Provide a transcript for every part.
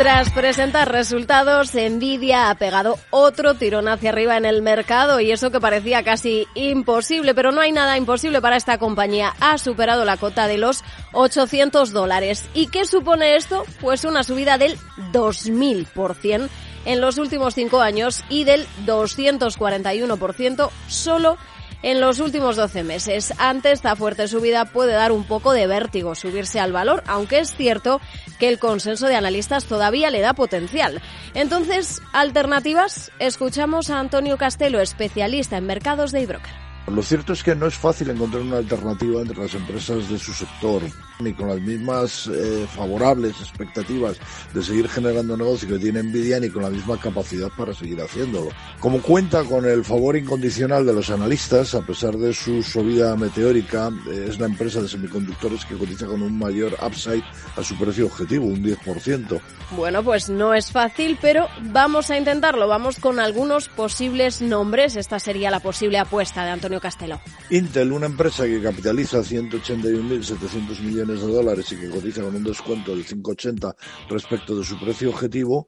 Tras presentar resultados, Nvidia ha pegado otro tirón hacia arriba en el mercado y eso que parecía casi imposible, pero no hay nada imposible para esta compañía. Ha superado la cota de los 800 dólares. ¿Y qué supone esto? Pues una subida del 2000% en los últimos cinco años y del 241% solo en los últimos 12 meses. Ante esta fuerte subida puede dar un poco de vértigo subirse al valor, aunque es cierto que el consenso de analistas todavía le da potencial. Entonces, alternativas, escuchamos a Antonio Castelo, especialista en mercados de Ibroker. Lo cierto es que no es fácil encontrar una alternativa entre las empresas de su sector, ni con las mismas eh, favorables expectativas de seguir generando negocio que tiene Nvidia, ni con la misma capacidad para seguir haciéndolo. Como cuenta con el favor incondicional de los analistas, a pesar de su subida meteórica, eh, es la empresa de semiconductores que cotiza con un mayor upside a su precio objetivo, un 10%. Bueno, pues no es fácil, pero vamos a intentarlo. Vamos con algunos posibles nombres. Esta sería la posible apuesta de Antonio Castelo. Intel, una empresa que capitaliza 181.700 millones de dólares y que cotiza con un descuento del 5,80 respecto de su precio objetivo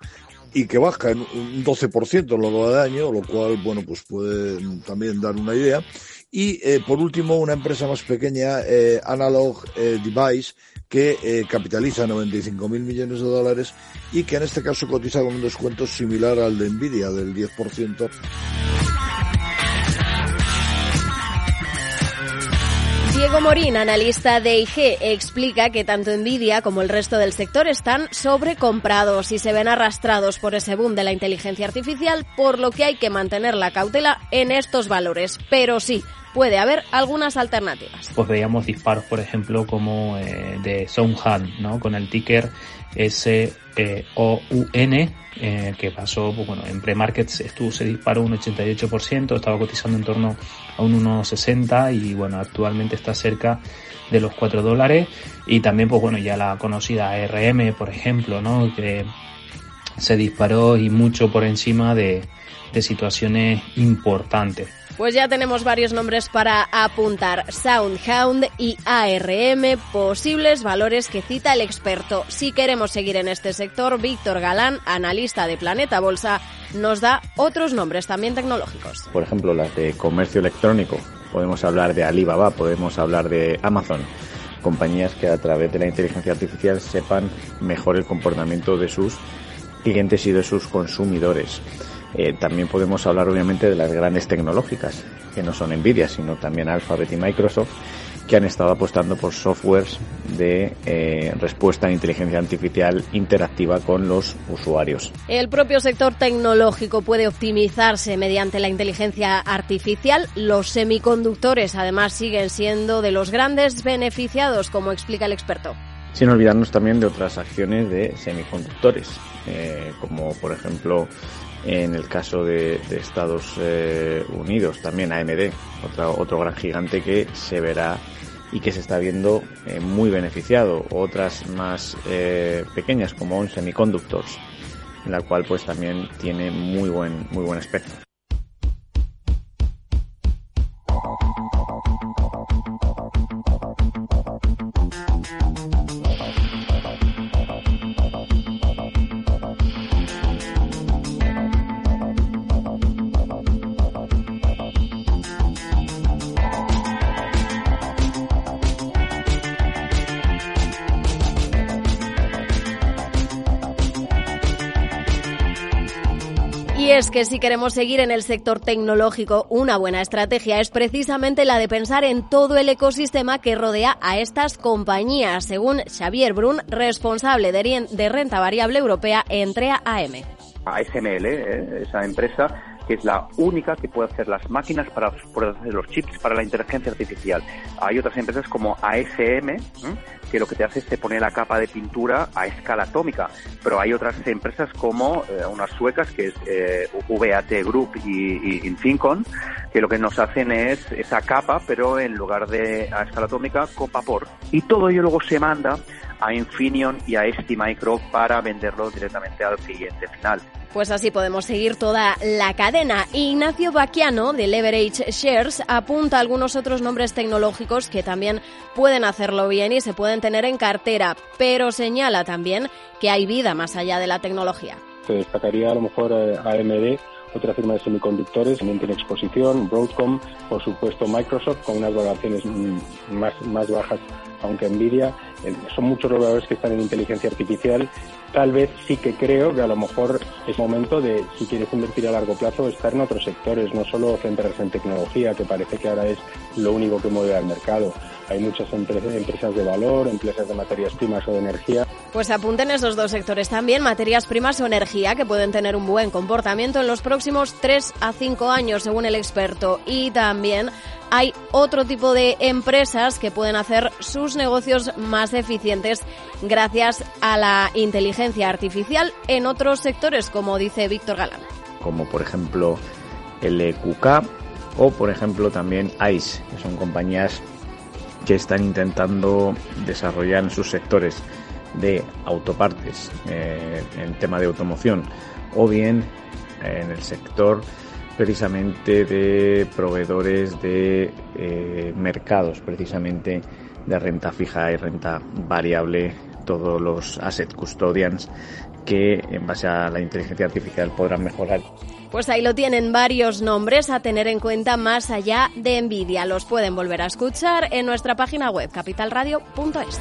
y que baja en un 12% en lo que va de año, lo cual, bueno, pues puede también dar una idea. Y eh, por último, una empresa más pequeña, eh, Analog eh, Device, que capitaliza 95.000 millones de dólares y que en este caso cotiza con un descuento similar al de Nvidia del 10%. Diego Morín, analista de IG, explica que tanto Nvidia como el resto del sector están sobrecomprados y se ven arrastrados por ese boom de la inteligencia artificial, por lo que hay que mantener la cautela en estos valores. Pero sí, puede haber algunas alternativas. Pues veíamos disparos, por ejemplo, como eh, de Soundhan, ¿no? Con el ticker S-O-U-N, eh, que pasó, pues bueno, en pre-markets estuvo, se disparó un 88%, estaba cotizando en torno a un 1,60 y bueno, actualmente está cerca de los 4 dólares y también, pues bueno, ya la conocida ARM, por ejemplo, ¿no? Que se disparó y mucho por encima de, de situaciones importantes. Pues ya tenemos varios nombres para apuntar. Soundhound y ARM, posibles valores que cita el experto. Si queremos seguir en este sector, Víctor Galán, analista de Planeta Bolsa, nos da otros nombres también tecnológicos. Por ejemplo, las de comercio electrónico. Podemos hablar de Alibaba, podemos hablar de Amazon compañías que a través de la inteligencia artificial sepan mejor el comportamiento de sus clientes y de sus consumidores. Eh, también podemos hablar obviamente de las grandes tecnológicas, que no son Nvidia, sino también Alphabet y Microsoft, que han estado apostando por softwares de eh, respuesta a inteligencia artificial interactiva con los usuarios. El propio sector tecnológico puede optimizarse mediante la inteligencia artificial. Los semiconductores además siguen siendo de los grandes beneficiados, como explica el experto. Sin olvidarnos también de otras acciones de semiconductores, eh, como por ejemplo en el caso de, Estados eh, Unidos, también AMD, otro, gran gigante que se verá y que se está viendo eh, muy beneficiado. Otras más pequeñas como un Semiconductors, en la cual pues también tiene muy buen, muy buen aspecto. Y es que si queremos seguir en el sector tecnológico, una buena estrategia es precisamente la de pensar en todo el ecosistema que rodea a estas compañías, según Xavier Brun, responsable de renta variable europea entre AM. ASML, ¿eh? esa empresa que es la única que puede hacer las máquinas para hacer los chips para la inteligencia artificial. Hay otras empresas como ASM, que lo que te hace es te pone la capa de pintura a escala atómica, pero hay otras empresas como eh, unas suecas, que es eh, VAT Group y, Infincon, que lo que nos hacen es esa capa, pero en lugar de a escala atómica, con vapor. Y todo ello luego se manda a Infineon y a STMicro para venderlo directamente al cliente final. Pues así podemos seguir toda la cadena. Ignacio Baquiano de Leverage Shares apunta algunos otros nombres tecnológicos que también pueden hacerlo bien y se pueden tener en cartera, pero señala también que hay vida más allá de la tecnología. Se destacaría a lo mejor eh, AMD otra firma de semiconductores también tiene exposición, Broadcom, por supuesto Microsoft, con unas valoraciones mm, más, más bajas, aunque Nvidia. Eh, son muchos los valores que están en inteligencia artificial. Tal vez sí que creo que a lo mejor es momento de, si quieres invertir a largo plazo, estar en otros sectores, no solo centrarse en tecnología, que parece que ahora es lo único que mueve al mercado. Hay muchas empresas de valor, empresas de materias primas o de energía. Pues apunten esos dos sectores también, materias primas o energía, que pueden tener un buen comportamiento en los próximos 3 a 5 años, según el experto. Y también hay otro tipo de empresas que pueden hacer sus negocios más eficientes gracias a la inteligencia artificial en otros sectores, como dice Víctor Galán. Como por ejemplo el EQK o por ejemplo también ICE, que son compañías que están intentando desarrollar en sus sectores de autopartes, eh, en tema de automoción, o bien en el sector precisamente de proveedores de eh, mercados, precisamente de renta fija y renta variable, todos los asset custodians que en base a la inteligencia artificial podrán mejorar pues ahí lo tienen varios nombres a tener en cuenta más allá de Nvidia. Los pueden volver a escuchar en nuestra página web capitalradio.es.